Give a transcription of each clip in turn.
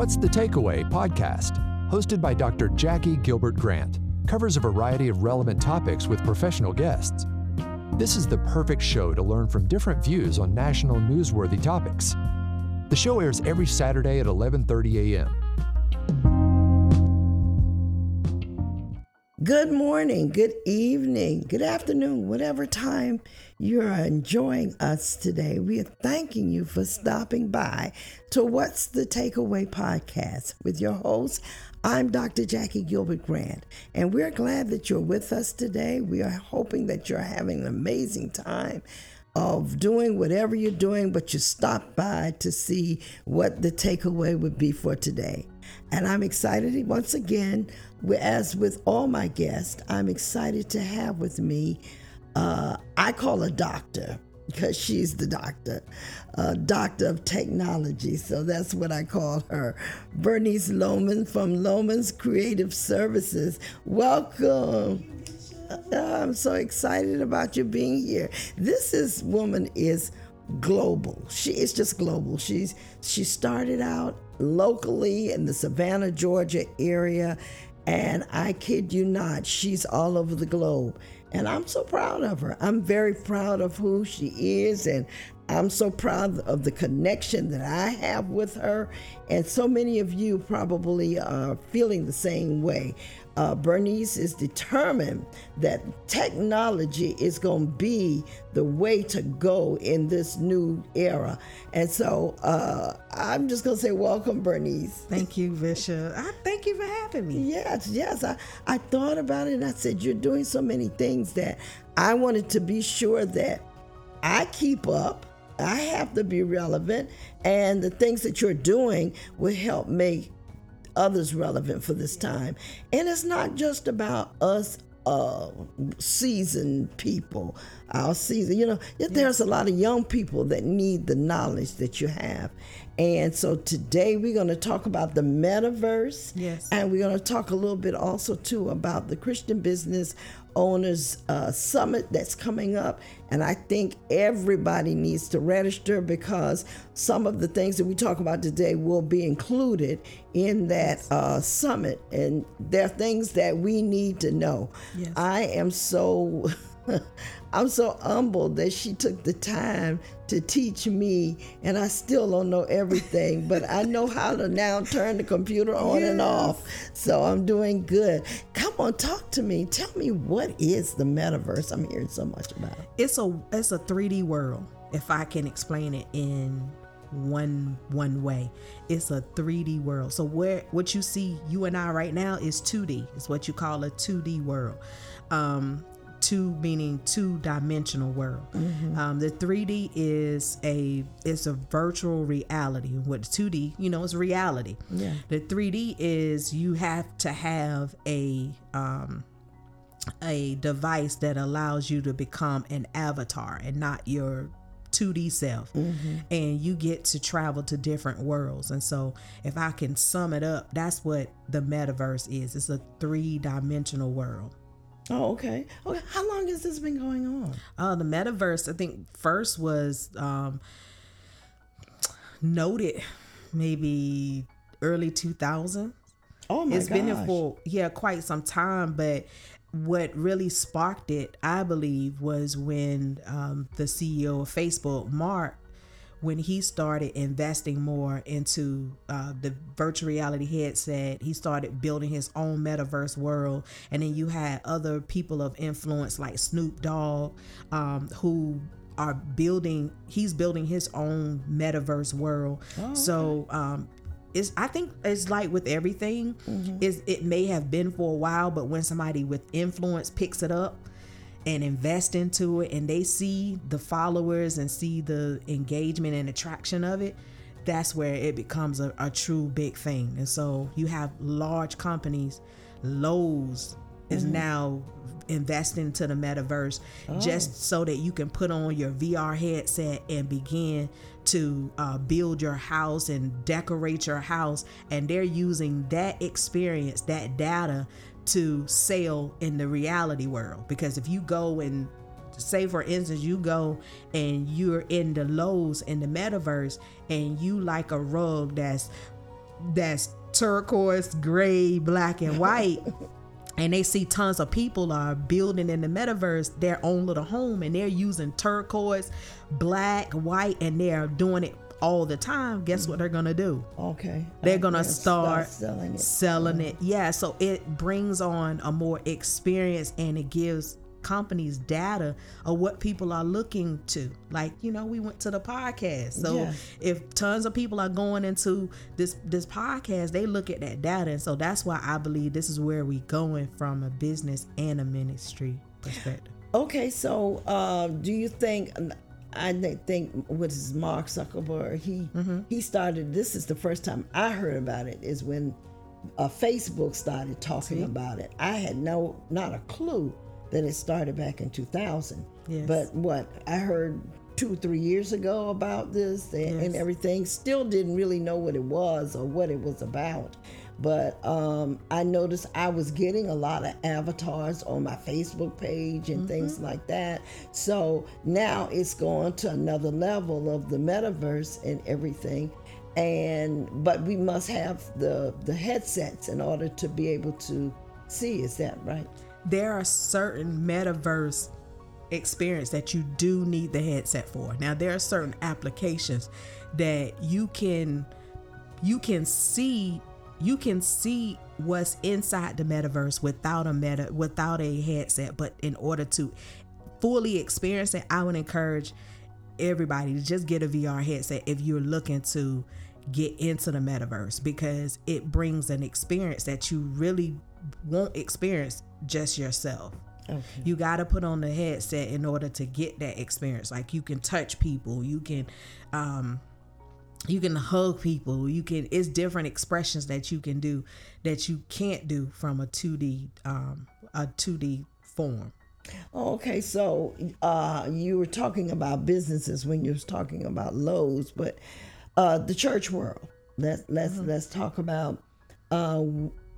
What's the Takeaway podcast, hosted by Dr. Jackie Gilbert Grant, covers a variety of relevant topics with professional guests. This is the perfect show to learn from different views on national newsworthy topics. The show airs every Saturday at 11:30 a.m. Good morning, good evening, good afternoon, whatever time you're enjoying us today. We are thanking you for stopping by to What's the Takeaway podcast with your host. I'm Dr. Jackie Gilbert Grant, and we're glad that you're with us today. We are hoping that you're having an amazing time of doing whatever you're doing, but you stopped by to see what the takeaway would be for today. And I'm excited once again, as with all my guests, I'm excited to have with me, uh, I call a doctor because she's the doctor, uh, doctor of technology. So that's what I call her. Bernice Loman from Loman's Creative Services. Welcome. Uh, I'm so excited about you being here. This is woman is global. She is just global. She's she started out locally in the Savannah, Georgia area, and I kid you not, she's all over the globe. And I'm so proud of her. I'm very proud of who she is, and I'm so proud of the connection that I have with her. And so many of you probably are feeling the same way uh, Bernice is determined that technology is going to be the way to go in this new era. And so uh, I'm just going to say, welcome, Bernice. Thank you, Visha. I thank you for having me. Yes, yes. I, I thought about it and I said, you're doing so many things that I wanted to be sure that I keep up. I have to be relevant, and the things that you're doing will help make others relevant for this time. And it's not just about us uh, seasoned people, our season. You know, there's a lot of young people that need the knowledge that you have. And so today we're going to talk about the metaverse. Yes. And we're going to talk a little bit also too about the Christian Business Owners uh, Summit that's coming up. And I think everybody needs to register because some of the things that we talk about today will be included in that uh, summit. And there are things that we need to know. Yes. I am so. I'm so humbled that she took the time to teach me, and I still don't know everything, but I know how to now turn the computer on yes. and off. So I'm doing good. Come on, talk to me. Tell me what is the metaverse? I'm hearing so much about it. It's a it's a 3D world. If I can explain it in one one way it's a 3d world so where what you see you and i right now is 2d it's what you call a 2d world um two meaning two dimensional world. Mm-hmm. Um, the 3D is a it's a virtual reality. What 2D, you know, is reality. Yeah. The 3D is you have to have a um, a device that allows you to become an avatar and not your 2D self. Mm-hmm. And you get to travel to different worlds. And so, if I can sum it up, that's what the metaverse is it's a three dimensional world. Oh, okay. Okay. How long has this been going on? Uh, the metaverse, I think, first was um, noted maybe early 2000. Oh my It's gosh. been here for yeah quite some time, but what really sparked it, I believe, was when um, the CEO of Facebook, Mark, when he started investing more into uh, the virtual reality headset, he started building his own metaverse world. And then you had other people of influence like Snoop Dogg, um, who are building, he's building his own metaverse world. Oh, okay. So, um, it's, I think it's like with everything, Mm-hmm. is it may have been for a while, but when somebody with influence picks it up, and invest into it and they see the followers and see the engagement and attraction of it that's where it becomes a, a true big thing. And so you have large companies Lowe's is now investing into the metaverse just so that you can put on your VR headset and begin to uh, build your house and decorate your house and they're using that experience that data to sell in the reality world because if you go and say for instance you go and you're in the Lowe's in the metaverse and you like a rug that's that's turquoise, gray, black, and white. and they see tons of people are building in the metaverse their own little home and they're using turquoise, black, white, and they're doing it all the time, guess what they're gonna do? Okay. They're gonna yeah, start, selling it. selling it. Yeah, so it brings on a more experience and it gives companies data of what people are looking to. Like, you know, we went to the podcast. So Yeah. if tons of people are going into this this podcast, they look at that data. And so that's why I believe this is where we going from a business and a ministry perspective. Okay, so uh, do you think? I think what is Mark Zuckerberg? He Mm-hmm. he started. This is the first time I heard about it. Is when uh, Facebook started talking about it. I had no not a clue that it started back in 2000. Yes. But what I heard two three years ago about this and, and everything, still didn't really know what it was or what it was about. But um, I noticed I was getting a lot of avatars on my Facebook page and things like that. So now it's going to another level of the metaverse and everything. And but we must have the the headsets in order to be able to see. Is that right? there are certain metaverse experience that you do need the headset for. Now there are certain applications that you can you can see you can see what's inside the metaverse without a meta without a headset, but in order to fully experience it, I would encourage everybody to just get a VR headset if you're looking to get into the metaverse because it brings an experience that you really won't experience just yourself. Okay. You got to put on the headset in order to get that experience. Like you can touch people, you can um you can hug people, you can it's different expressions that you can do that you can't do from a 2D um a 2D form. Okay, so uh, you were talking about businesses when you was talking about Lowe's, but uh, the church world. Let's let's let's talk about uh,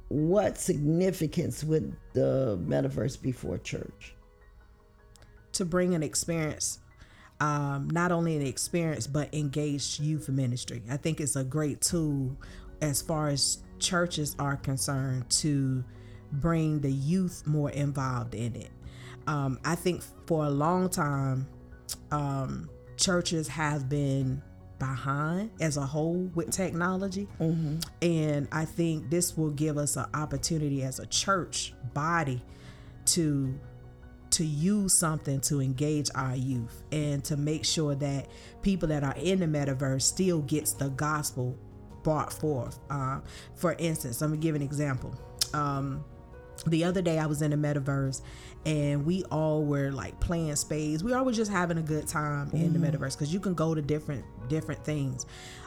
what significance would the metaverse be for church? to bring an experience um, not only an experience but engaged youth ministry. I think it's a great tool as far as churches are concerned to bring the youth more involved in it. Um, i think for a long time um, churches have been behind as a whole with technology. And i think this will give us an opportunity as a church body to to use something to engage our youth and to make sure that people that are in the metaverse still gets the gospel brought forth. Uh, for instance, I'm gonna give an example. Um, the other day I was in the metaverse and we all were like playing spades. We all were just having a good time in the metaverse because you can go to different different things.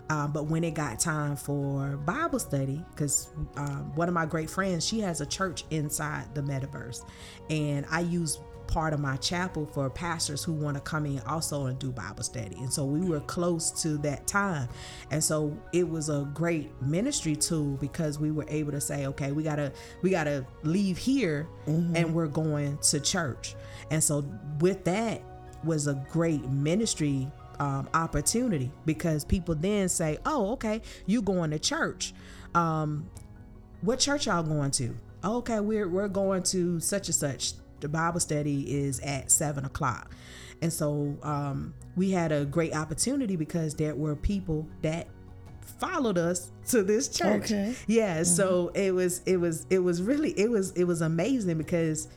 Uh, but when it got time for Bible study, because um, one of my great friends, she has a church inside the metaverse, and I use part of my chapel for pastors who want to come in also and do Bible study. And so we were close to that time. And so it was a great ministry tool because we were able to say, okay, we gotta we gotta leave here and we're going to church. And so with that was a great ministry um, opportunity because people then say, oh, okay, you going to church. Um, what church y'all going to? Okay, we're we're going to such and such. The Bible study is at seven o'clock, and so um, we had a great opportunity because there were people that followed us to this church. Okay. Yeah, so it was it was it was really it was it was amazing because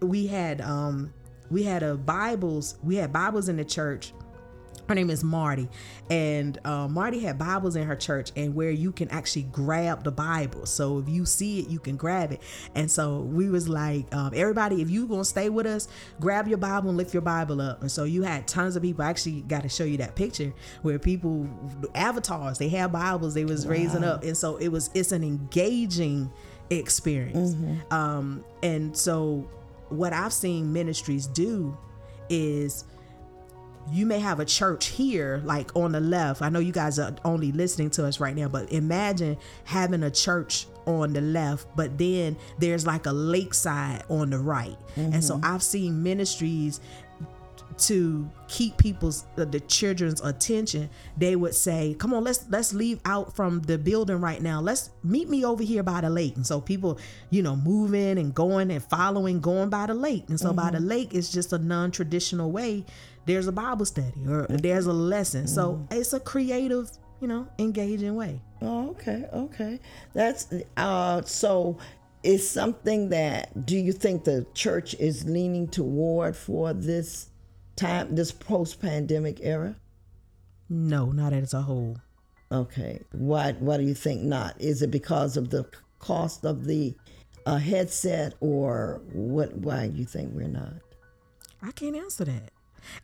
we had um we had a Bibles we had Bibles in the church her name is Marty, and uh, Marty had Bibles in her church, and where you can actually grab the Bible. So if you see it, you can grab it. And so we was like, um, everybody, if you gonna stay with us, grab your Bible and lift your Bible up. And so you had tons of people. I actually got to show you that picture where people avatars they had Bibles they was raising up, and so it was it's an engaging experience. Um, and so what I've seen ministries do is you may have a church here, like on the left. I know you guys are only listening to us right now, but imagine having a church on the left, but then there's like a lakeside on the right. And so I've seen ministries to keep people's uh, the children's attention they would say come on let's let's leave out from the building right now let's meet me over here by the lake and so people you know moving and going and following going by the lake and so mm-hmm. by the mm-hmm. lake is just a non-traditional way there's a bible study or there's a lesson mm-hmm. so it's a creative you know engaging way oh okay okay that's uh so is something that do you think the church is leaning toward for this time this post pandemic era? No, not as a whole. Okay. What what do you think not? Is it because of the cost of the uh, headset or what why do you think we're not? I can't answer that.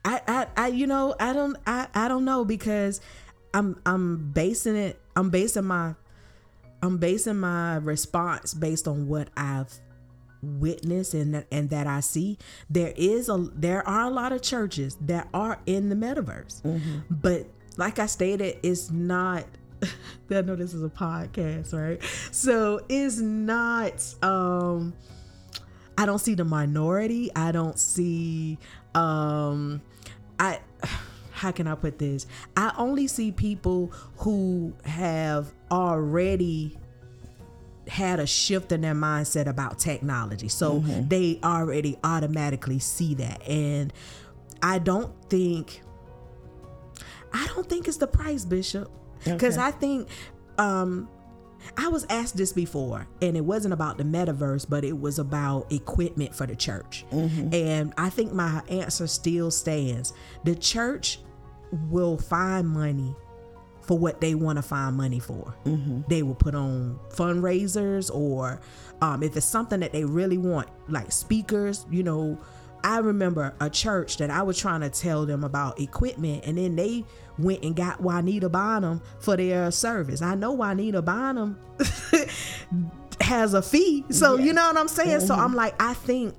I, I, I you know, I don't I, I don't know because I'm I'm basing it I'm basing my I'm basing my response based on what I've witnessed and that, and that I see. There is a there are a lot of churches that are in the metaverse, mm-hmm. but like I stated, it's not. I know this is a podcast, right? So it's not. um I don't see the minority. I don't see. Um I how can I put this? I only see people who have already had a shift in their mindset about technology. So mm-hmm. they already automatically see that. And I don't think I don't think it's the price, Bishop. Because okay. I think um I was asked this before, and it wasn't about the metaverse, but it was about equipment for the church. Mm-hmm. And I think my answer still stands. The church will find money for what they want to find money for. Mm-hmm. They will put on fundraisers or um, if it's something that they really want, like speakers, you know. I remember a church that I was trying to tell them about equipment, and then they went and got Juanita Bynum for their service. I know Juanita Bynum has a fee, so you know what I'm saying. Mm-hmm. So I'm like, I think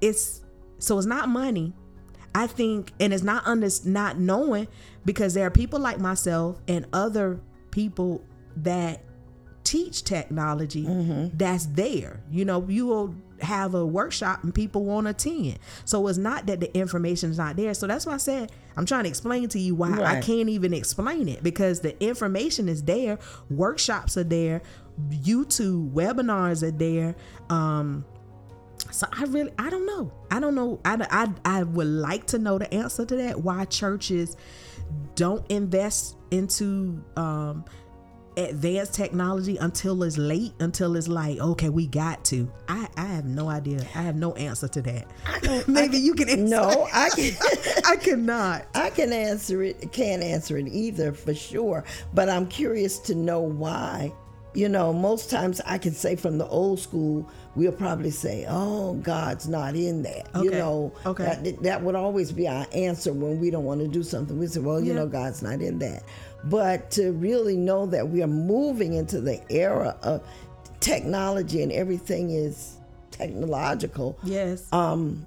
it's so it's not money. I think, and it's not under not knowing because there are people like myself and other people that teach technology mm-hmm. that's there. You know, you will have a workshop and people won't attend. So it's not that the information is not there. So that's why I said I'm trying to explain to you why right. I can't even explain it because the information is there, workshops are there, YouTube webinars are there. Um, so I really, I don't know. I don't know. I, I, I would like to know the answer to that. Why churches don't invest into um, advanced technology until it's late, until it's like, okay, we got to. I, I have no idea. I have no answer to that. Maybe you can answer. No, I can. I cannot. I can answer it. Can't answer it either for sure. But I'm curious to know why. You know, most times I can say from the old school we'll probably say, "Oh, God's not in that." Okay. You know, okay. That, that would always be our answer when we don't want to do something. We say, "Well, you know, God's not in that." But to really know that we are moving into the era of technology and everything is technological. Yes. Um,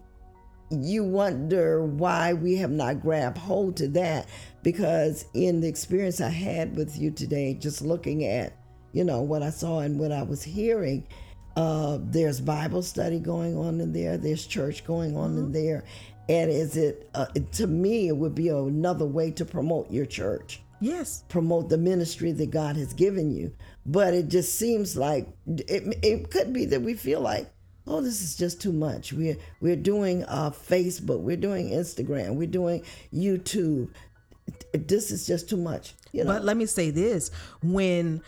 you wonder why we have not grabbed hold to that because in the experience I had with you today, just looking at, you know, what I saw and what I was hearing, uh, there's Bible study going on in there. There's church going on mm-hmm. in there. And is it, uh, to me, it would be another way to promote your church. Yes. Promote the ministry that God has given you. But it just seems like it, it could be that we feel like, oh, this is just too much. We're, we're doing uh, Facebook, we're doing Instagram, we're doing YouTube. This is just too much. You know? But let me say this when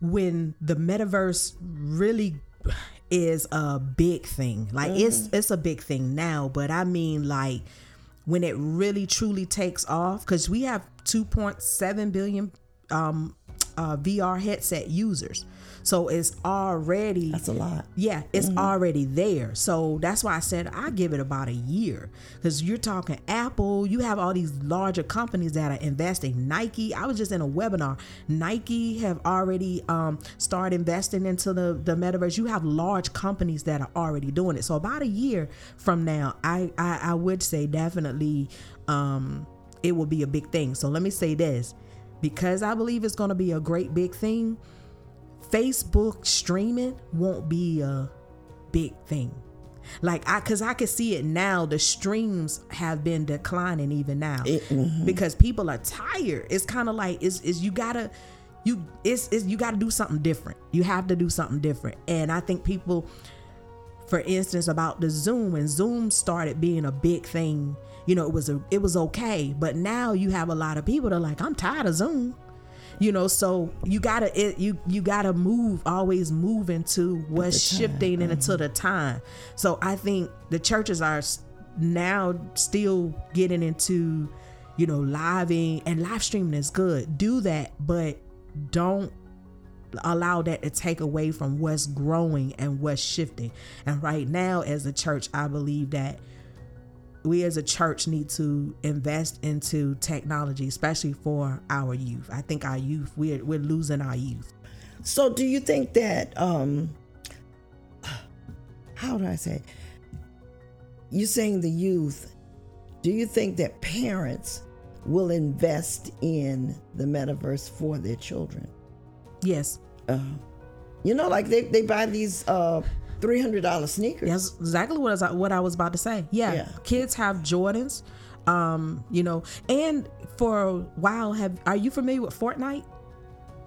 when the metaverse really is a big thing. Like mm. it's it's a big thing now, but I mean like when it really truly takes off cuz we have 2.7 billion um uh, VR headset users. So it's already That's a lot. Yeah, it's mm-hmm. already there. So that's why I said I give it about a year cuz you're talking Apple, you have all these larger companies that are investing. Nike, I was just in a webinar. Nike have already um, started investing into the the metaverse. You have large companies that are already doing it. So about a year from now, I I, I would say definitely um, it will be a big thing. So let me say this because I believe it's going to be a great big thing, Facebook streaming won't be a big thing. Like I, cause I can see it now. The streams have been declining even now mm-hmm. because people are tired. It's kind of like it's, it's you gotta you it's, it's you gotta do something different. You have to do something different. And I think people, for instance, about the Zoom when Zoom started being a big thing, you know, it was a it was okay. But now you have a lot of people that are like, I'm tired of Zoom. You know so you gotta it, you you gotta move always move into what's shifting and into the time. So i think the churches are now still getting into you know living and live streaming is good. Do that but don't allow that to take away from what's growing and what's shifting and right now as a church i believe that we as a church need to invest into technology, especially for our youth. I think our youth, we're, we're losing our youth. So, do you think that, um, how do I say? You're saying the youth. Do you think that parents will invest in the metaverse for their children? Yes, You know, like they, they buy these uh, $300 sneakers. that's exactly what I was, what I was about to say. Yeah, Yeah. kids have Jordans, um, you know, and for a while, have are you familiar with Fortnite?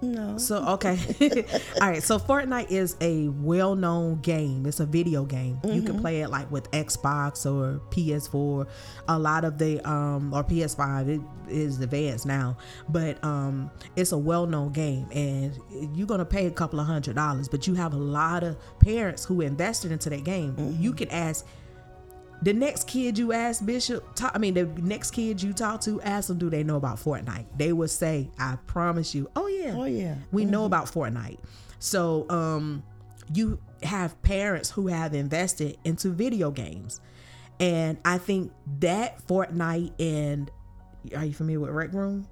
No. So okay, all right. So Fortnite is a well-known game. It's a video game. You can play it like with Xbox or PS4. A lot of the um or PS5 it is advanced now, but um it's a well-known game, and you're gonna pay a couple of hundred dollars, but you have a lot of parents who invested into that game. You can ask the next kid you ask Bishop, talk, I mean, the next kid you talk to, ask them, do they know about Fortnite? They will say, I promise you, oh yeah, Oh, yeah. we know about Fortnite. So, um, you have parents who have invested into video games, and I think that Fortnite and are you familiar with Rec Room?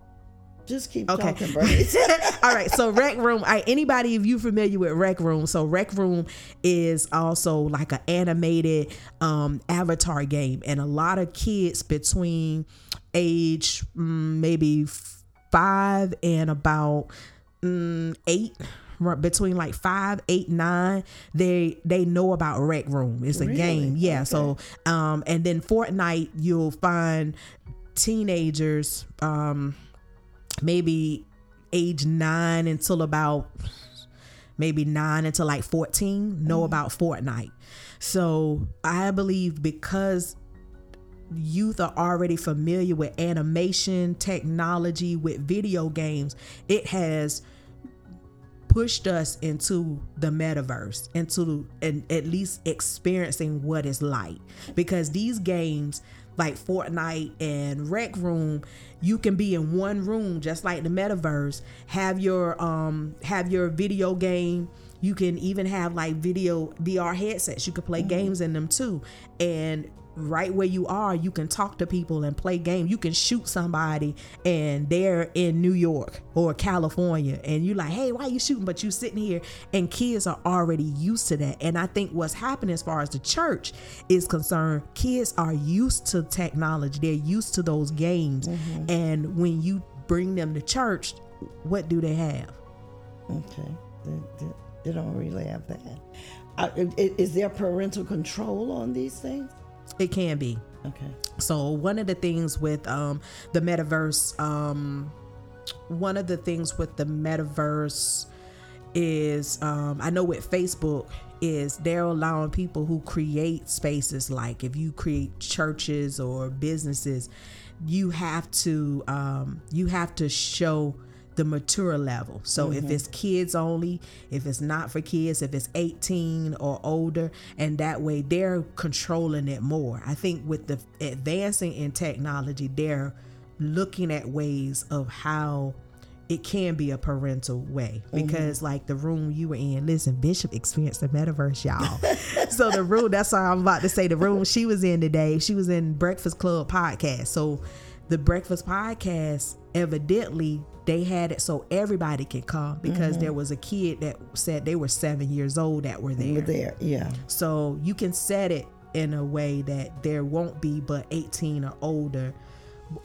Just keep Okay. talking, Bernice. All right, so Rec Room. I, anybody, if you familiar with Rec Room, so Rec Room is also like an animated um, avatar game, and a lot of kids between age mm, maybe five and about mm, eight. Between like five, eight, nine, they they know about Rec Room. It's a Really? game, yeah. Okay. So, um, and then Fortnite, you'll find teenagers, um, maybe age nine until about maybe nine until like 14 know about Fortnite. So I believe because youth are already familiar with animation, technology, with video games, it has pushed us into the metaverse, into and at least experiencing what it's like. Because these games like Fortnite and Rec Room, you can be in one room just like the metaverse, have your um have your video game you can even have like video VR headsets. You can play games in them too. And right where you are, you can talk to people and play games. You can shoot somebody and they're in New York or California and you're like, hey, why are you shooting? But you sitting here and kids are already used to that. And I think what's happening as far as the church is concerned, kids are used to technology. They're used to those games. And when you bring them to church, what do they have? Okay. They, they, they don't really have that. Uh, is there parental control on these things? It can be. Okay. So one of the things with um, the metaverse, um, one of the things with the metaverse is um, I know with Facebook is they're allowing people who create spaces like if you create churches or businesses, you have to um, you have to show the mature level. So if mm-hmm. it's kids only, if it's not for kids, if it's 18 or older, and that way they're controlling it more. I think with the advancing in technology, they're looking at ways of how it can be a parental way. Mm-hmm. Because like the room you were in listen bishop experienced the metaverse y'all. So the room that's why i'm about to say the room she was in today she was in breakfast club podcast. So the breakfast podcast evidently they had it so everybody could come because mm-hmm. there was a kid that said they were seven years old that were there We're there. Yeah. so you can set it in a way that there won't be but 18 or older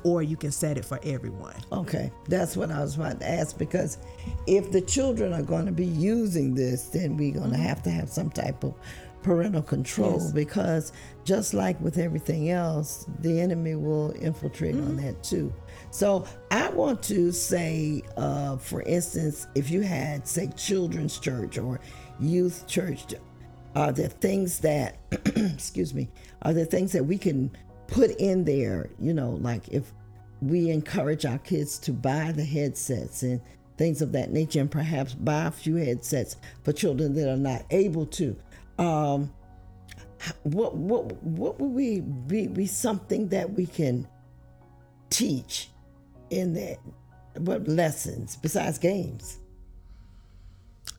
or you can set it for everyone Okay. That's what I was about to ask because if the children are going to be using this, then we're going to mm-hmm. have to have some type of parental control Yes. because just like with everything else, the enemy will infiltrate Mm-hmm. on that too. So I want to say, uh, for instance, if you had, say, children's church or youth church, are there things that, excuse me, are there things that we can put in there? You know, like if we encourage our kids to buy the headsets and things of that nature, and perhaps buy a few headsets for children that are not able to. Um, what what what would we be, be something that we can teach in that? What lessons besides games?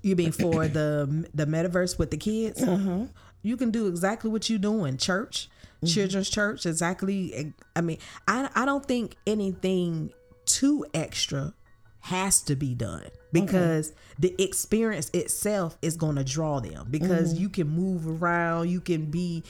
You mean for the the metaverse with the kids? Uh-huh. You can do exactly what you're doing. Church, children's church, exactly. I mean, I I don't think anything too extra has to be done because the experience itself is going to draw them because you can move around, you can be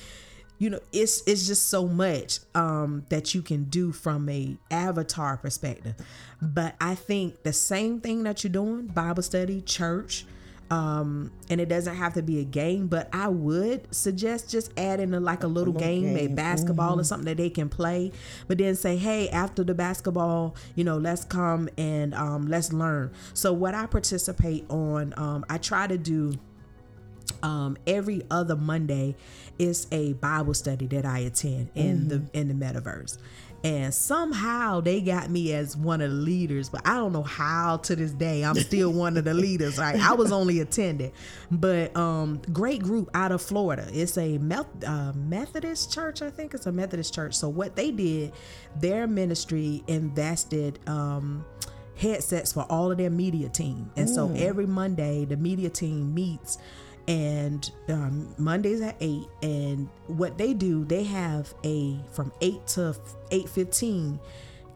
you know it's it's just so much um that you can do from a avatar perspective. But i think the same thing that you're doing bible study church um and it doesn't have to be a game but i would suggest just adding a, like a little, game, maybe game, basketball or something that they can play but then say hey after the basketball you know let's come and um let's learn. So what i participate on um i try to do um, every other Monday is a Bible study that I attend in the in the metaverse. And somehow they got me as one of the leaders, but I don't know how to this day I'm still one of the leaders. Right? I was only attending, but um, great group out of Florida. It's a Meth- uh, Methodist church, I think it's a Methodist church. So what they did, their ministry invested. Um, headsets for all of their media team. And so every Monday, the media team meets and um, Mondays at 8 and what they do they have a from 8 to 8:15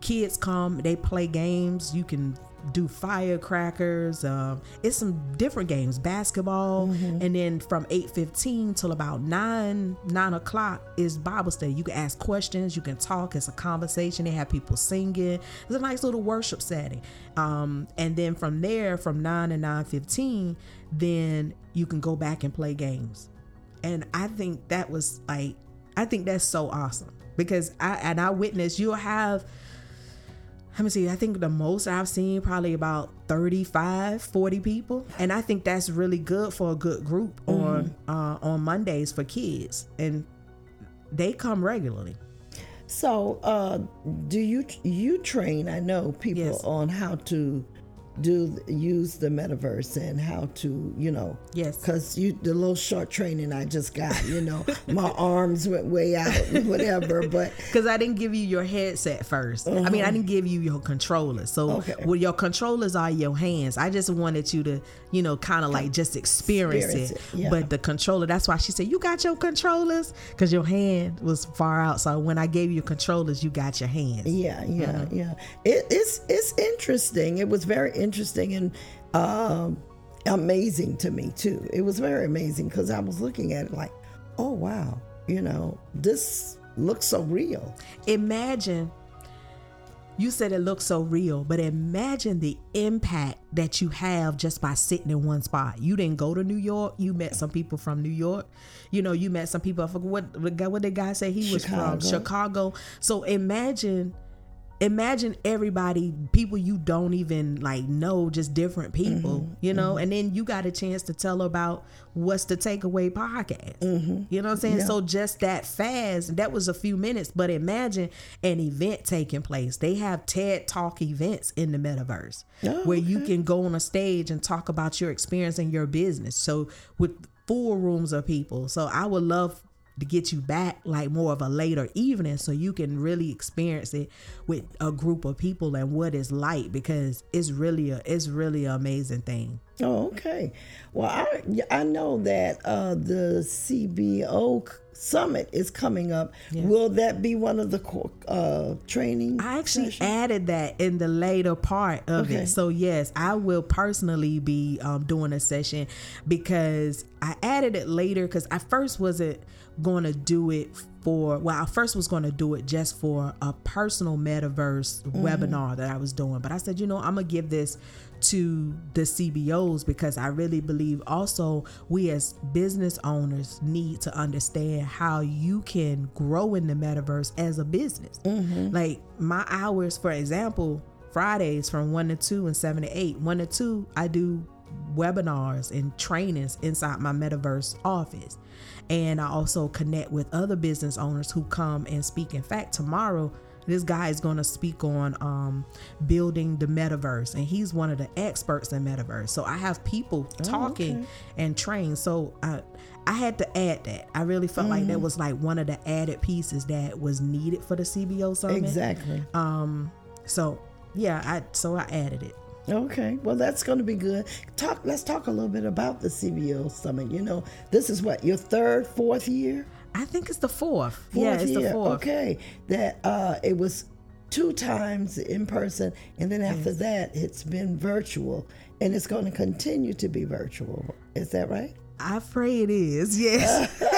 kids come they play games. You can do firecrackers um, it's some different games basketball and then from 8.15 till about 9 9 o'clock is bible study. You can ask questions you can talk it's a conversation they have people singing. It's a nice little worship setting. Um, and then from there from 9 to 9.15 then you can go back and play games. And i think that was like i think that's so awesome because i and i witnessed you'll have let me see i think the most i've seen probably about 35 40 people and i think that's really good for a good group on uh, on mondays for kids and they come regularly So, uh, do you you train? I know people Yes. on how to do use the metaverse and how to you know Yes. because you the little short training I just got you know my arms went way out whatever but because I didn't give you your headset 1st I mean, I didn't give you your controllers. So, Okay. well, your controllers are your hands. I just wanted you to, you know, kind of like just experience, Experience it. it, yeah. But the controller, that's why she said, You got your controllers? Because your hand was far out. So, when I gave you controllers, you got your hands. yeah yeah Uh-huh. yeah it, it's it's interesting it was very interesting and um, amazing to me too it was very amazing because I was looking at it like oh wow you know this looks so real Imagine. You said it looks so real, but imagine the impact that you have just by sitting in one spot. You didn't go to New York. You met some people from New York. You know, you met some people. I forget what what the guy said he was from. Chicago. So imagine, imagine everybody, people you don't even like know, just different people. Mm-hmm. You know, mm-hmm. and then you got a chance to tell about what's the takeaway podcast. Mm-hmm. You know what I'm saying? So just that fast, that was a few minutes. But imagine an event taking place. They have TED Talk events in the metaverse Oh, where you can go on a stage and talk about your experience and your business. So with full rooms of people. So I would love to get you back like more of a later evening so you can really experience it with a group of people and what it's like because it's really a it's really an amazing thing. Oh, okay. Well, I I know that uh, the CBO summit is coming up. Will that be one of the uh, training? I actually sessions? added that in the later part of Okay. it. So yes, I will personally be um, doing a session because I added it later because I first wasn't going to do it for well, I first was going to do it just for a personal metaverse webinar that I was doing, but I said, you know, I'm gonna give this to the CBOs because I really believe also we as business owners need to understand how you can grow in the metaverse as a business. Mm-hmm. Like my hours, for example, Fridays from one to two and seven to eight. One to two, I do webinars and trainings inside my metaverse office. And I also connect with other business owners who come and speak. In fact, tomorrow, this guy is going to speak on um, building the metaverse, and he's one of the experts in metaverse. So I have people talking and trained. So I, I had to add that. I really felt like that was like one of the added pieces that was needed for the CBO summit. Exactly. Um, so yeah, I so I added it. Okay, well that's going to be good. Talk. Let's talk a little bit about the CBO summit. You know, this is what your third, fourth year. I think it's the fourth. Fourth yeah, it's year. the fourth. Okay, that uh, it was two times in person, and then after that, it's been virtual, and it's going to continue to be virtual. Is that right? I pray it is. Yes.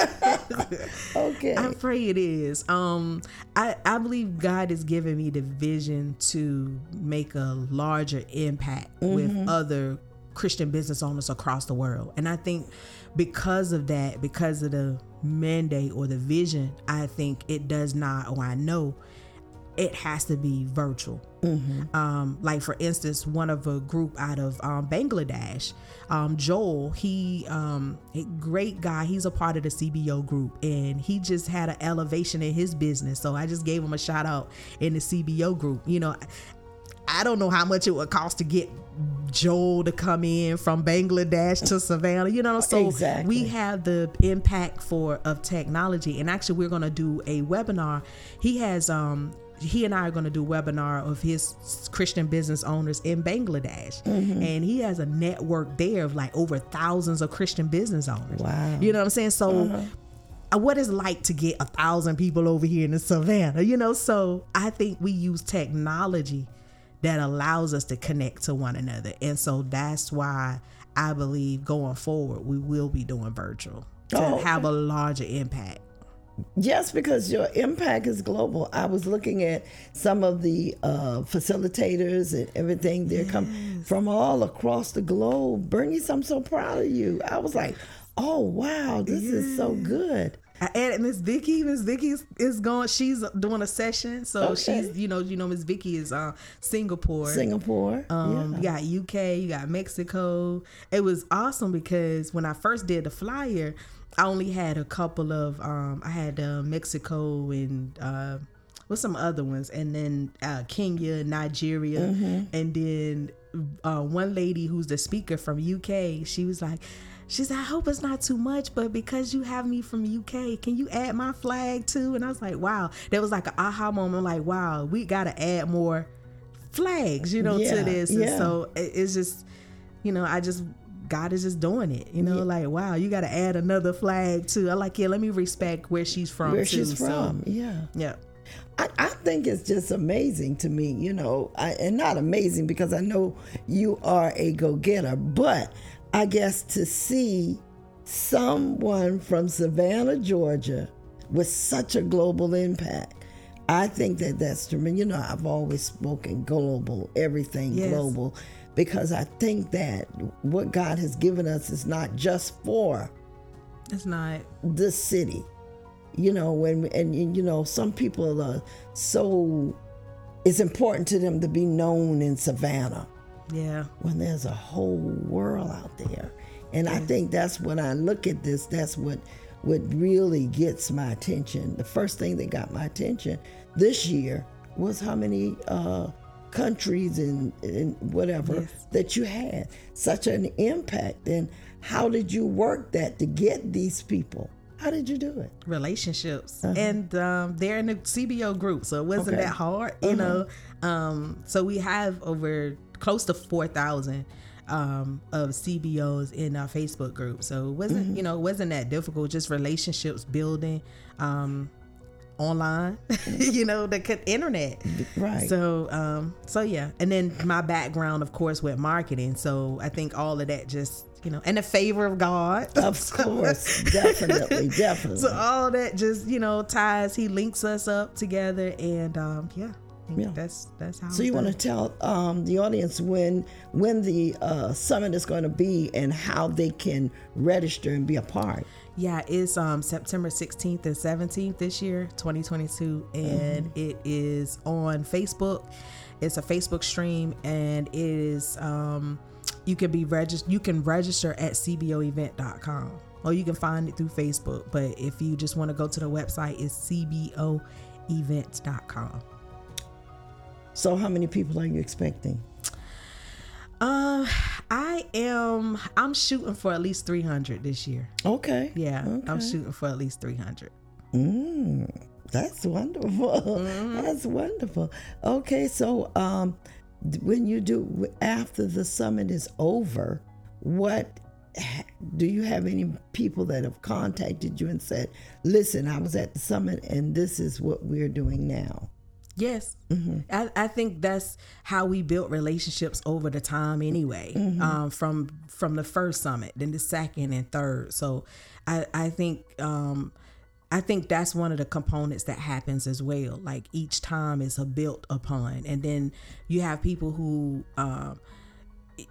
Okay. I pray it is. Um, I, I believe God has given me the vision to make a larger impact with other Christian business owners across the world. And I think because of that, because of the mandate or the vision, I think it does not, or I know it has to be virtual. Um, like for instance, one of a group out of um, Bangladesh, um, Joel, he um, a great guy. He's a part of the CBO group, and he just had an elevation in his business. So I just gave him a shout out in the CBO group. You know, I don't know how much it would cost to get Joel to come in from Bangladesh to Savannah. You know, so Exactly. we have the impact for of technology, and actually, we're going to do a webinar. He has um he and I are going to do a webinar of his Christian business owners in Bangladesh, mm-hmm. and he has a network there of like over thousands of Christian business owners. Wow. You know what I'm saying? So uh-huh. uh, what it's like to get a thousand people over here in the savannah you know so i think we use technology that allows us to connect to one another and so that's why i believe going forward we will be doing virtual to Oh, have a larger impact Yes, because your impact is global. I was looking at some of the uh, facilitators and everything. They're come from all across the globe. Bernice, I'm so proud of you. I was like, oh wow, this is so good. I added Miss Vicky. Miss Vicky is, is going. She's doing a session, so Okay. she's you know you know Miss Vicky is uh, Singapore. Singapore. Um, yeah. You got UK, you got Mexico. It was awesome because when I first did the flyer, I only had a couple of. Um, I had uh, Mexico and uh, with some other ones, and then uh, Kenya, Nigeria, and then uh, one lady who's the speaker from UK. She was like. She said, I hope it's not too much, but because you have me from UK, can you add my flag too? And I was like, wow. That was like an aha moment, like, wow, we got to add more flags, you know, Yeah, to this. And so it's just, you know, I just God is just doing it. You know, like wow, you got to add another flag too. I like yeah. Let me respect where she's from. Where too, she's so, from. yeah. yeah. I, I think it's just amazing to me, you know, I, and not amazing because I know you are a go getter, but I guess to see someone from Savannah, Georgia, with such a global impact, I think that that's tremendous. You know, I've always spoken global, everything Yes. global, because I think that what God has given us is not just for It's not. the city. You know, when and, and, you know, some people are so it's important to them to be known in Savannah Yeah. when there's a whole world out there. And I think that's when I look at this, that's what what really gets my attention. The first thing that got my attention this year was how many uh, countries and, and whatever Yes. that you had. Such an impact. And how did you work that to get these people? How did you do it? relationships and um, they're in the cbo group so it wasn't Uh-huh. Okay. Uh-huh. that hard you know um, so we have over close to 4000 um, of cbos in our facebook group so it wasn't Mm-hmm. you know it wasn't that difficult just relationships building um, online, you know, the internet. Right. So, um, so yeah, and then my background, of course, with marketing. So I think all of that just, you know, and the favor of God. Of course, definitely, definitely. So all that just, you know, ties. He links us up together, and um, yeah, Yeah. that's that's how. So you want to tell um, the audience when when the uh, summit is going to be and how they can register and be a part. Yeah, it's um September 16th and 17th this year, 2022, and it is on Facebook. It's a Facebook stream, and it is um you can be registered. You can register at cboevent.com, or you can find it through Facebook. But if you just want to go to the website, it's cboevents.com. So how many people are you expecting? Um, I am. I'm shooting for at least 300 this year. Okay. Yeah, okay. I'm shooting for at least 300. Mm, that's wonderful. That's wonderful. Okay, so um, when you do after the summit is over, what do you have any people that have contacted you and said, "Listen, I was at the summit, and this is what we're doing now." Yes, I, I think that's how we built relationships over the time anyway. Um, from from the first summit, then the second and third. So, I I think um, I think that's one of the components that happens as well. Like each time is a built upon, and then you have people who. Um,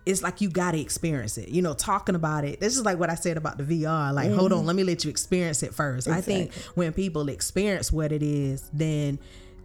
it's like you got to experience it. You know, talking about it. This is like what I said about the VR. Like, hold on, let me let you experience it first. I think when people experience what it is, then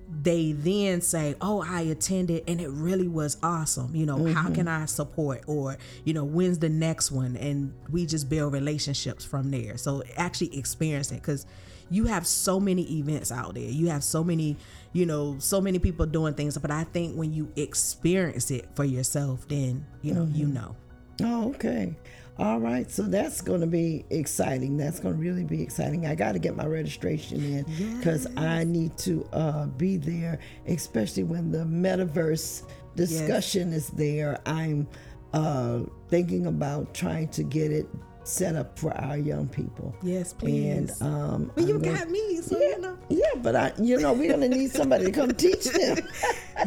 they then say, "Oh, I attended and it really was awesome." You know, how can mm-hmm. I support or, you know, when's the next one? And we just build relationships from there. So actually experience it cuz you have so many events out there. You have so many, you know, so many people doing things, but I think when you experience it for yourself, then, you know, you mm-hmm. know. Oh, okay. All right. So that's going to be exciting. That's going to really be exciting. I got to get my registration in because I need to uh, be there, especially when the metaverse discussion is there. I'm uh, thinking about trying to get it set up for our young people. Yes, And please. um, But you gonna- got me, so yeah, you know. yeah, but I, you know, we're gonna need somebody to come teach them.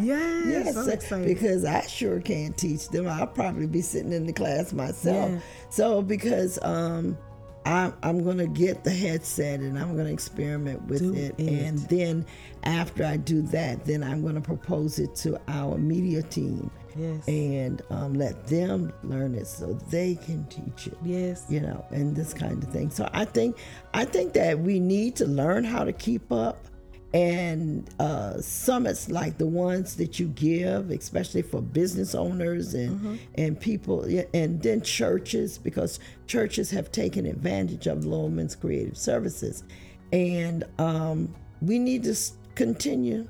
Yes, Yes, I'm excited. because I sure can't teach them. I'll probably be sitting in the class myself. Yeah. So because um, I'm I'm gonna get the headset and I'm gonna experiment with it, it. and then after I do that, then I'm gonna propose it to our media team Yes. and um, let them learn it so they can teach it yes. you know, and this kind of thing. So I think I think that we need to learn how to keep up. And uh, summits like the ones that you give, especially for business owners and and people, and then churches, because churches have taken advantage of Loman's Creative Services, and um, we need to continue.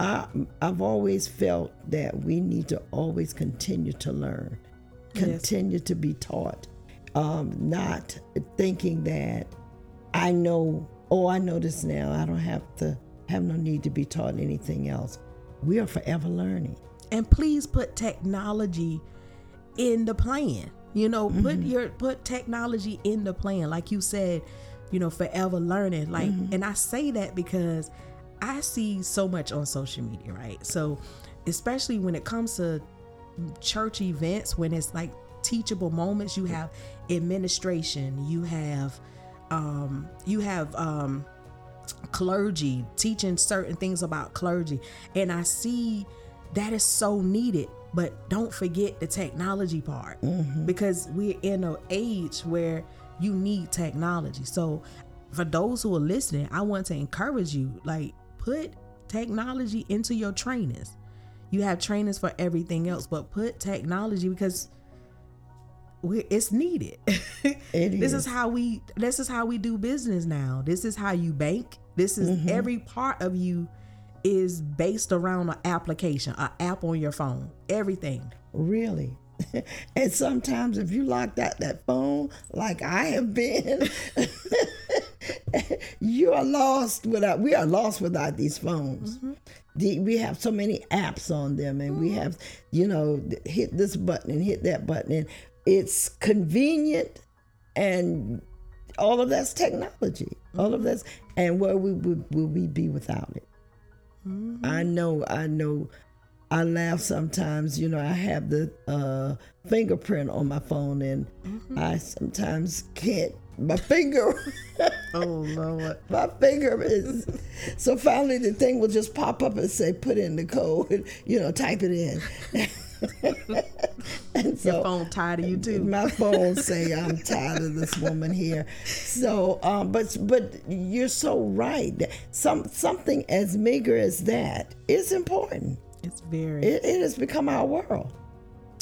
I, I've always felt that we need to always continue to learn, continue to be taught, um, not thinking that I know, oh, I know this now. I don't have to have no need to be taught anything else. We are forever learning. and please put technology in the plan you know put mm-hmm. your put technology in the plan like you said you know forever learning like mm-hmm. and i say that because i see so much on social media right so especially when it comes to church events when it's like teachable moments you have administration you have um you have um clergy, teaching certain things about clergy. And I see that is so needed. But don't forget the technology part because we're in an age where you need technology. So, for those who are listening, I want to encourage you like, put technology into your trainings. You have trainings for everything else, but put technology because it's needed. It this is. is how we this is how we do business now. This is how you bank. This is Mm-hmm. every part of you is based around an application, an app on your phone. Everything. Really. and sometimes if you locked out that phone, like I have been, you are lost without we are lost without these phones. The, we have so many apps on them and we have, you know, hit this button and hit that button and it's convenient and all of that's technology. All of that's and where we would will we be without it? I know, I know. I laugh sometimes. You know, I have the uh, fingerprint on my phone, and I sometimes can't. My finger, Oh Lord. my finger is. So finally, the thing will just pop up and say, "Put in the code." You know, type it in. and so Your phone tired of you too. my phone say I'm tired of this woman here. So, um, but but you're so right. Some something as meager as that is important. It's very It, it has become our world.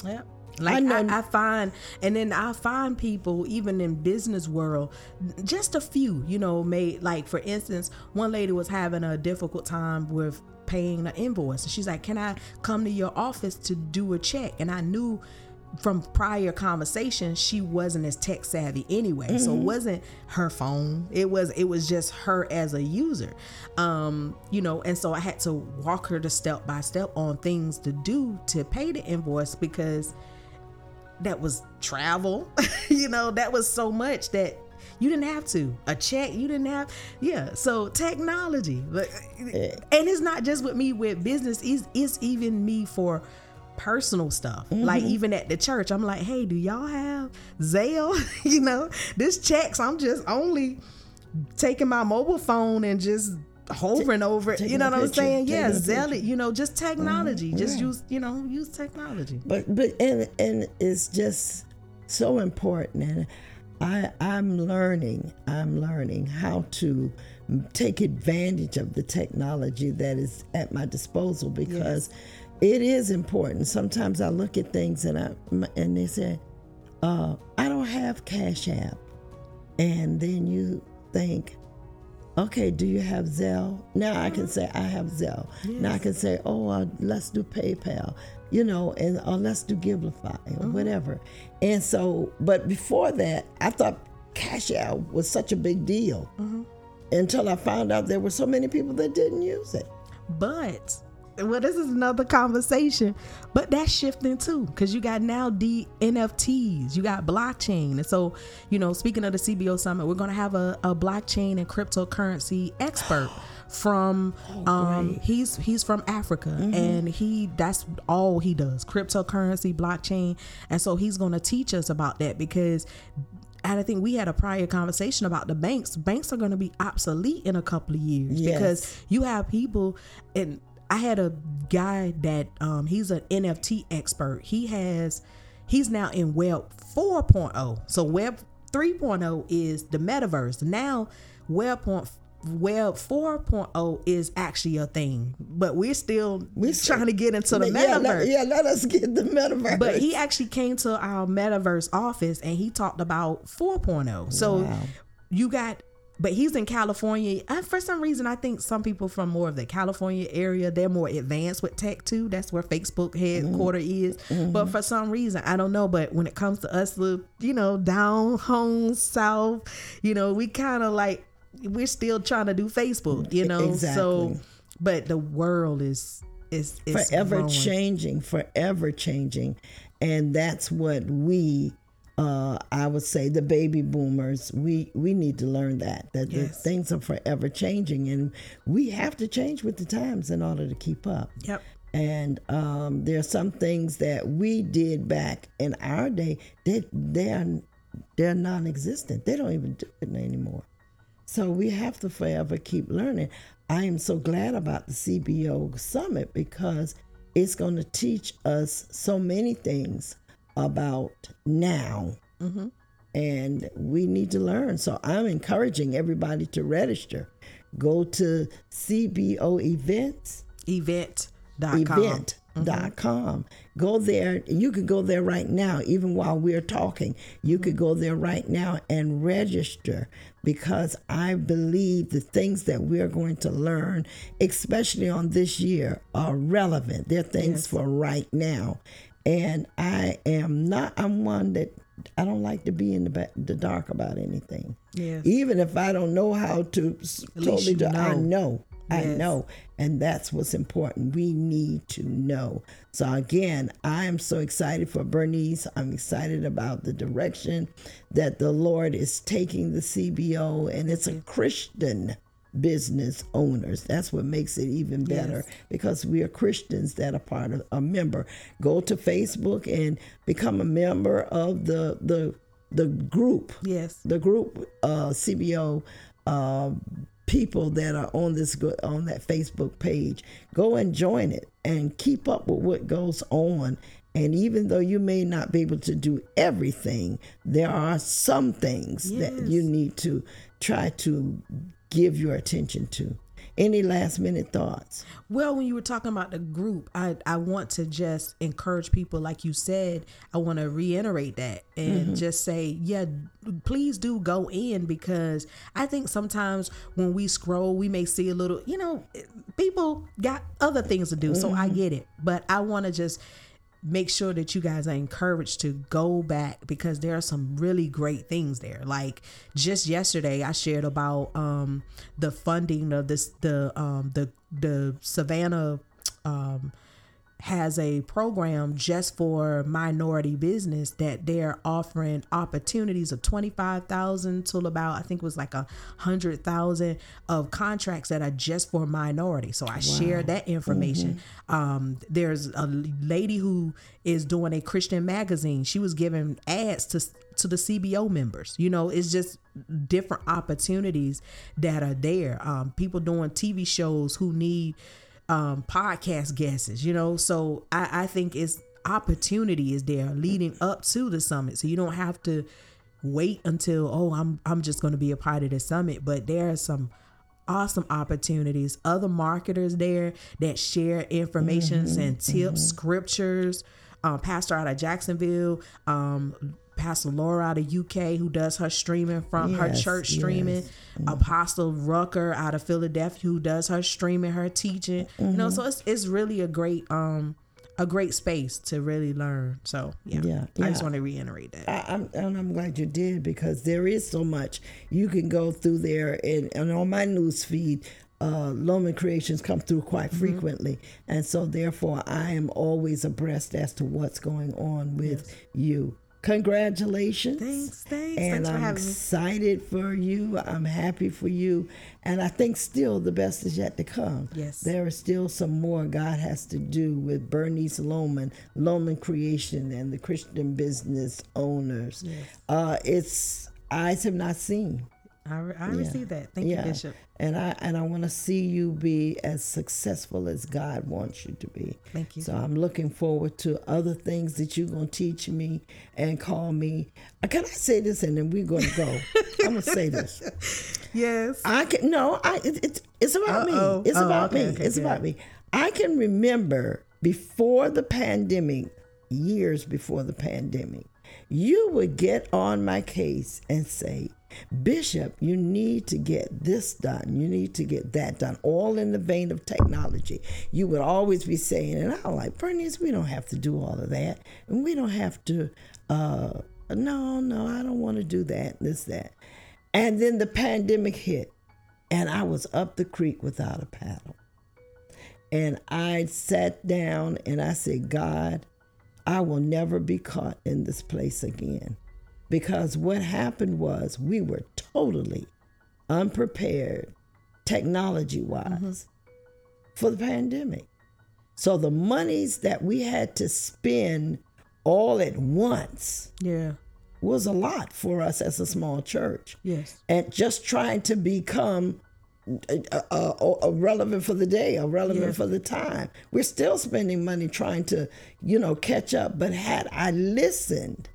Yeah. Like know- I, I find, and then I find people even in business world, just a few, you know, made like for instance, one lady was having a difficult time with paying the invoice, and she's like, "Can I come to your office to do a check?" And I knew from prior conversation she wasn't as tech savvy anyway. So it wasn't her phone. It was it was just her as a user. Um you know and so i had to walk her to step by step on things to do to pay the invoice because that was travel. You know that was so much that you didn't have to. A check you didn't have yeah so technology but and it's not just with me with business it's, it's even me for personal stuff. Like mm-hmm. even at the church i'm like hey do y'all have zelle? You know this checks i'm just only taking my mobile phone and just hovering over it you know what i'm saying? yeah picture. you know just technology mm-hmm. just yeah. use you know use technology. But but and and it's just so important, and I I'm learning I'm learning how to take advantage of the technology that is at my disposal because it is important. Sometimes I look at things and I and they say, uh, I don't have Cash App, and then you think. Okay, do you have Zelle? Now I can say I have Zelle. Now I can say, oh, uh, let's do PayPal, you know, and or let's do Givelify or mm-hmm. whatever. And so, but before that, I thought Cash App was such a big deal mm-hmm. until I found out there were so many people that didn't use it. But well, this is another conversation. But that's shifting too, because you got now the NFTs, you got blockchain, and so you know, speaking of the CBO summit, we're gonna have a, a blockchain and cryptocurrency expert from um he's he's from Africa and he that's all he does cryptocurrency blockchain and so he's going to teach us about that because and I think we had a prior conversation about the banks. Banks are going to be obsolete in a couple of years Yes. because you have people and I had a guy that um he's an NFT expert. He has he's now in web 4.0. So web 3.0 is the metaverse. Now web point Web 4.0 is actually a thing, but we're still we're trying to get into the yeah, metaverse. yeah, let us get the metaverse. But he actually came to our metaverse office and he talked about 4.0. So Wow. you got, but he's in California. And for some reason, I think some people from more of the California area, they're more advanced with tech too. That's where Facebook headquarter mm-hmm. is. Mm-hmm. But for some reason, I don't know. But when it comes to us, the you know, down home south, you know, we kind of like, we're still trying to do Facebook, you know? So, Exactly. but the world is, is, is forever growing. changing, forever changing. And that's what we uh, I would say the baby boomers, we, we need to learn that, that the Yes. things are forever changing and we have to change with the times in order to keep up. Yep. And um, there are some things that we did back in our day, they, they're, they're non existent. They don't even do it anymore. So we have to forever keep learning. I am so glad about the CBO summit because it's going to teach us so many things about now. Mm-hmm. And we need to learn. So I'm encouraging everybody to register. Go to CBO events Event.com. event.com. Mm-hmm. Go there. You could go there right now, even while we're talking. You could go there right now and register because I believe the things that we're going to learn, especially on this year, are relevant. They're things for right now. And I am not, I'm one that I don't like to be in the, ba- the dark about anything. Yes. Even if I don't know how to totally do, I know. I know. And that's what's important. We need to know. So, again, I am so excited for Bernice. I'm excited about the direction that the Lord is taking the CBO, and it's a Christian business owners. That's what makes it even better Yes. because we are Christians that are part of a member. Go to Facebook and become a member of the the the group Yes. the group uh, CBO uh, people that are on this on that Facebook page. Go and join it and keep up with what goes on. And even though you may not be able to do everything, there are some things that you need to try to give your attention to. Any last minute thoughts? Well, when you were talking about the group, I, I want to just encourage people, like you said, I want to reiterate that and mm-hmm. just say, yeah, please do go in because I think sometimes when we scroll, we may see a little, you know, people got other things to do. So I mm-hmm. get it. But I want to just make sure that you guys are encouraged to go back because there are some really great things there. Like just yesterday, I shared about um, the funding of this the um, the the Savannah. Um, has a program just for minority business that they're offering opportunities of 25,000 till about I think it was like a 100,000 of contracts that are just for minority. So I shared that information. Um there's a lady who is doing a Christian magazine. She was giving ads to to the CBO members. You know, it's just different opportunities that are there. Um people doing TV shows who need um podcast guests you know? So i i think it's opportunity is there leading up to the summit. So you don't have to wait until oh i'm i'm just going to be a part of the summit. But there are some awesome opportunities other marketers there that share informations and tips scriptures. Um, pastor out of jacksonville um Pastor Laura out of UK who does her streaming from her Yes, church yes. streaming. Apostle Rucker out of Philadelphia who does her streaming, her teaching. You know, so it's it's really a great um a great space to really learn. So yeah, Yeah, I just want to reiterate that. I, I'm, and I'm glad you did because there is so much you can go through there. And, and on my news feed, uh, Loman Creations come through quite Mm-hmm. frequently. And so, therefore, I am always abreast as to what's going on with you. Congratulations. Thanks, thanks, And thanks for I'm having me. excited for you. I'm happy for you. And I think still the best is yet to come. Yes. There is still some more God has to do with Bernice Loman, Loman Creation, and the Christian business owners. Uh, it's eyes have not seen. I, re- I received that. Thank yeah. you, Bishop. And I and I want to see you be as successful as God wants you to be. Thank you. So I'm looking forward to other things that you're gonna teach me and call me. Uh, Can I say this and then we're gonna go? I'm gonna say this. Yes. I can no, I it, it's it's about Uh-oh. me. It's Oh, about okay, me. okay, it's good. about me. I can remember before the pandemic, years before the pandemic, you would get on my case and say, Bishop, you need to get this done. You need to get that done. All in the vein of technology. You would always be saying, and I'm like, Bernice, we don't have to do all of that. And we don't have to, uh, no, no, I don't want to do that, this, that. And then the pandemic hit, and I was up the creek without a paddle. And I sat down and I said, God, I will never be caught in this place again. Because what happened was we were totally unprepared, technology wise, for the pandemic. So the monies that we had to spend all at once yeah. was a lot for us as a small church Yes. and just trying to become uh, uh, uh, relevant for the day or relevant Yeah. for the time. We're still spending money trying to, you know, catch up. But had I listened,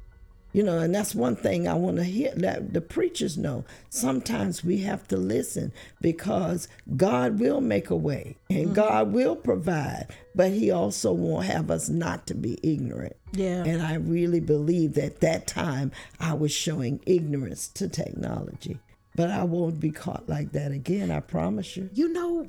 you know, and that's one thing I want to hear that the preachers know. Sometimes we have to listen because God will make a way and Mm-hmm. God will provide, but He also won't have us not to be ignorant. Yeah. And I really believe that that time I was showing ignorance to technology. But I won't be caught like that again, I promise you. you know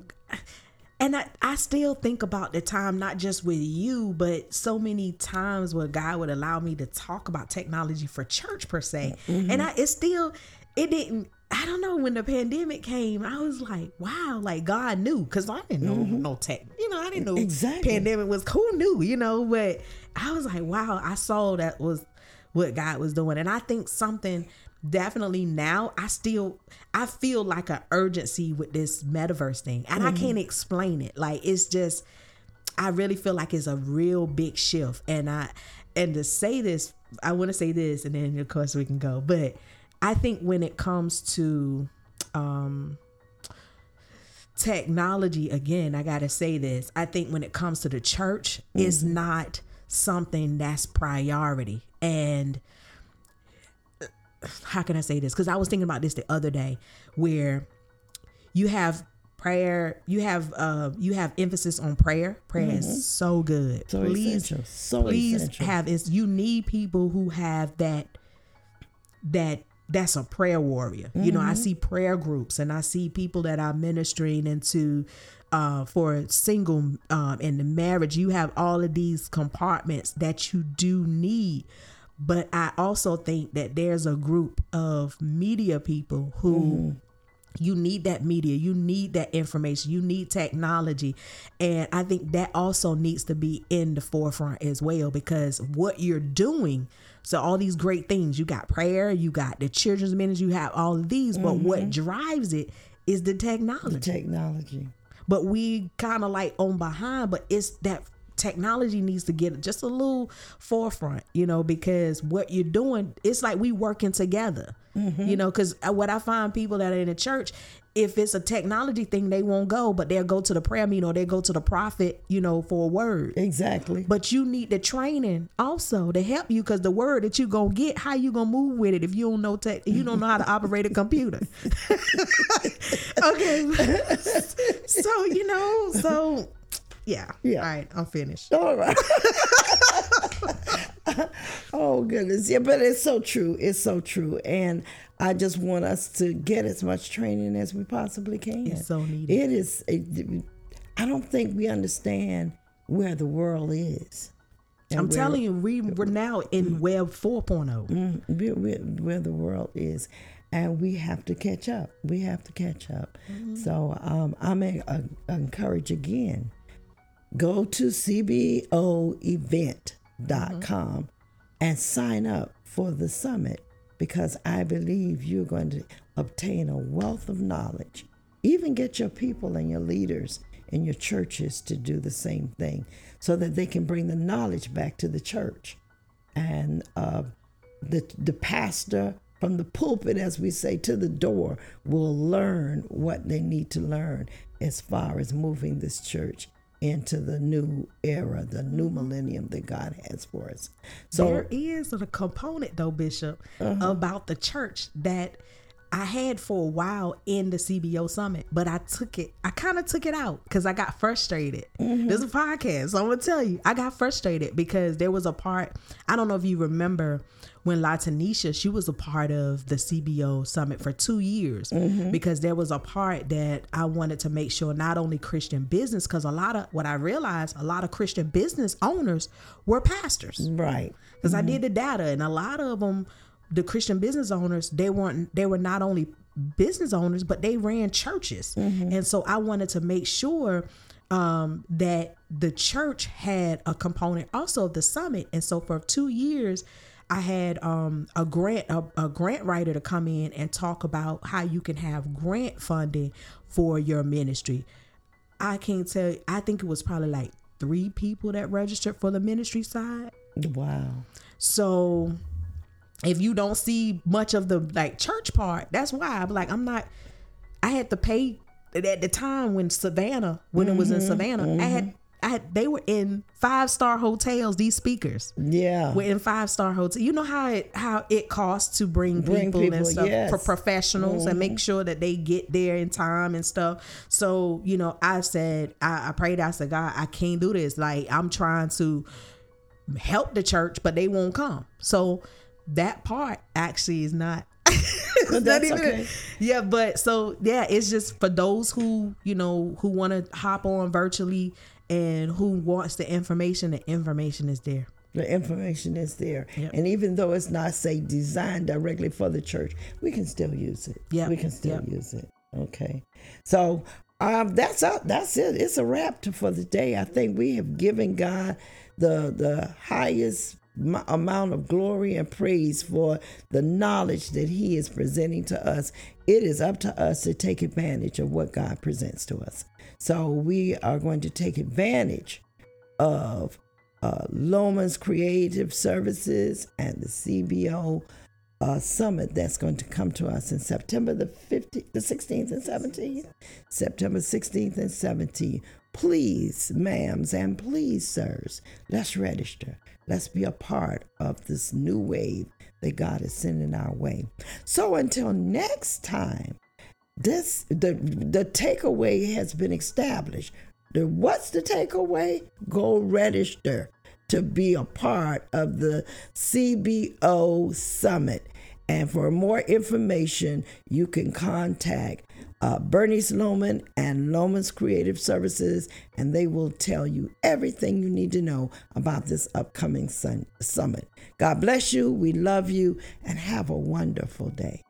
and I, I still think about the time not just with you but so many times where god would allow me to talk about technology for church per se mm-hmm. and I, it's still it didn't. I don't know when the pandemic came. I was like, wow, like God knew because I didn't know mm-hmm. no tech. You know, I didn't know Exactly. pandemic was. Who knew? You know, but I was like, wow, I saw that was what God was doing, and I think something definitely now I still I feel like an urgency with this metaverse thing, and I can't explain it. Like it's just I really feel like it's a real big shift. And I and to say this, I want to say this, and then of course we can go. But I think when it comes to um technology, again, I gotta say this. I think when it comes to the church, is not something that's priority. And how can I say this? Because I was thinking about this the other day, where you have prayer you have uh you have emphasis on prayer. Prayer is so good. So essential. So please essential. have is you need people who have that that that's a prayer warrior. You know i see prayer groups and i see people that are ministering into uh for single um in the marriage. You have all of these compartments that you do need but i also think that there's a group of media people who mm-hmm. you need that media you need that information you need technology. And i think that also needs to be in the forefront as well because what you're doing so all these great things you got prayer you got the children's ministry you have all of these but what mm-hmm. drives it is the technology The Technology. but we kind of like on behind but it's that technology needs to get just a little forefront you know because what you're doing it's like we working together mm-hmm. you know because what i find people that are in the church if it's a technology thing they won't go but they'll go to the prayer meeting or they'll go to the prophet you know for a word Exactly. but you need the training also to help you because the word that you gonna get, how you gonna move with it if you don't know tech, you don't know how to operate a computer. okay, so you know, so yeah, Yeah. All right, I'm finished. All right. oh goodness, yeah, but it's so true. It's so true, and I just want us to get as much training as we possibly can. It's so needed. It is. It, I don't think we understand where the world is. I'm telling you, we, we're now in Web 4.0. Mm, where, where, where the world is, and we have to catch up. We have to catch up. So um, I'm a, a, encourage again. Go to cboevent.com and sign up for the summit because I believe you're going to obtain a wealth of knowledge. Even get your people and your leaders in your churches to do the same thing so that they can bring the knowledge back to the church and uh, the the pastor from the pulpit, as we say, to the door, will learn what they need to learn as far as moving this church into the new era, the new millennium that God has for us. So there is a component though bishop uh-huh. about the church that i had for a while in the cbo summit but i took it i kind of took it out because i got frustrated. Mm-hmm. This is a podcast so i'm gonna tell you i got frustrated because there was a part i don't know if you remember when latanisha she was a part of the cbo summit for two years mm-hmm. because there was a part that i wanted to make sure not only christian business because a lot of what i realized a lot of christian business owners were pastors. Right, because I mm-hmm. did the data, and a lot of them, the Christian business owners, they weren't they were not only business owners, but they ran churches, mm-hmm. and so I wanted to make sure um, that the church had a component also of the summit, and so for two years. I had um, a grant a, a grant writer to come in and talk about how you can have grant funding for your ministry. I can't tell. you- I think it was probably like three people that registered for the ministry side. wow, So if you don't see much of the like church part, that's why I'm like I'm not. I had to pay at the time when Savannah, when it was in Savannah, I had. I they were in five star hotels. These speakers yeah, were in five star hotels. You know how it how it costs to bring, Bring people, people, and stuff yes. for professionals and make mm-hmm. sure that they get there in time and stuff. So you know, I said I, I prayed. I said, God, I can't do this. Like I'm trying to help the church, but they won't come. So that part actually is not. not that's even- okay. Yeah, but so yeah, it's just for those who you know who want to hop on virtually and who wants the information. The information is there. The information is there. Yep. And even though it's not, say, designed directly for the church, we can still use it. Yeah. We can still Yep. use it. Okay. So um, that's up. That's it. It's a wrap for the day. I think we have given God the the highest m- amount of glory and praise for the knowledge that He is presenting to us. It is up to us to take advantage of what God presents to us. So we are going to take advantage of uh, Creative Services and the CBO uh, summit that's going to come to us in September the 15th, the 16th and 17th. September 16th and 17th. Please, ma'ams, and please, sirs, let's register. Let's be a part of this new wave that God is sending our way. So until next time, this the the takeaway has been established. The what's the takeaway? Go register to be a part of the CBO summit. And for more information, you can contact uh, Bernice Loman and Loman's Creative Services, and they will tell you everything you need to know about this upcoming sun- summit. God bless you. We love you, and have a wonderful day.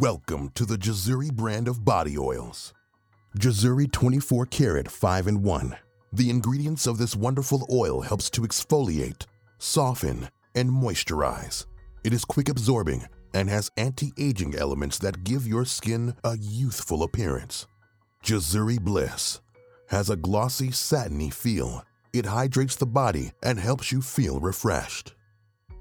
Welcome to the J'Zuri brand of body oils. J'Zuri 24 karat 5 in 1. The ingredients of this wonderful oil helps to exfoliate, soften, and moisturize. It is quick absorbing and has anti-aging elements that give your skin a youthful appearance. J'Zuri Bliss has a glossy, satiny feel. It hydrates the body and helps you feel refreshed.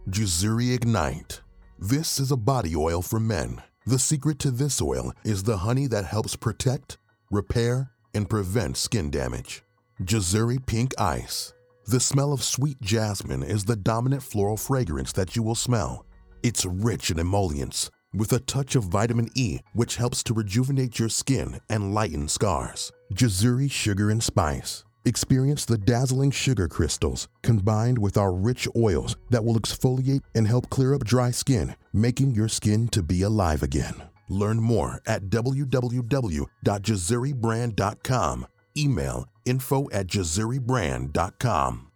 J'Zuri Ignite. This is a body oil for men. The secret to this oil is the honey that helps protect, repair, and prevent skin damage. J'Zuri Pink Ice. The smell of sweet jasmine is the dominant floral fragrance that you will smell. It's rich in emollients with a touch of vitamin E, which helps to rejuvenate your skin and lighten scars. J'Zuri Sugar and Spice. Experience the dazzling sugar crystals combined with our rich oils that will exfoliate and help clear up dry skin, making your skin to be alive again. Learn more at www.jazuribrand.com. Email info at jazuribrand.com.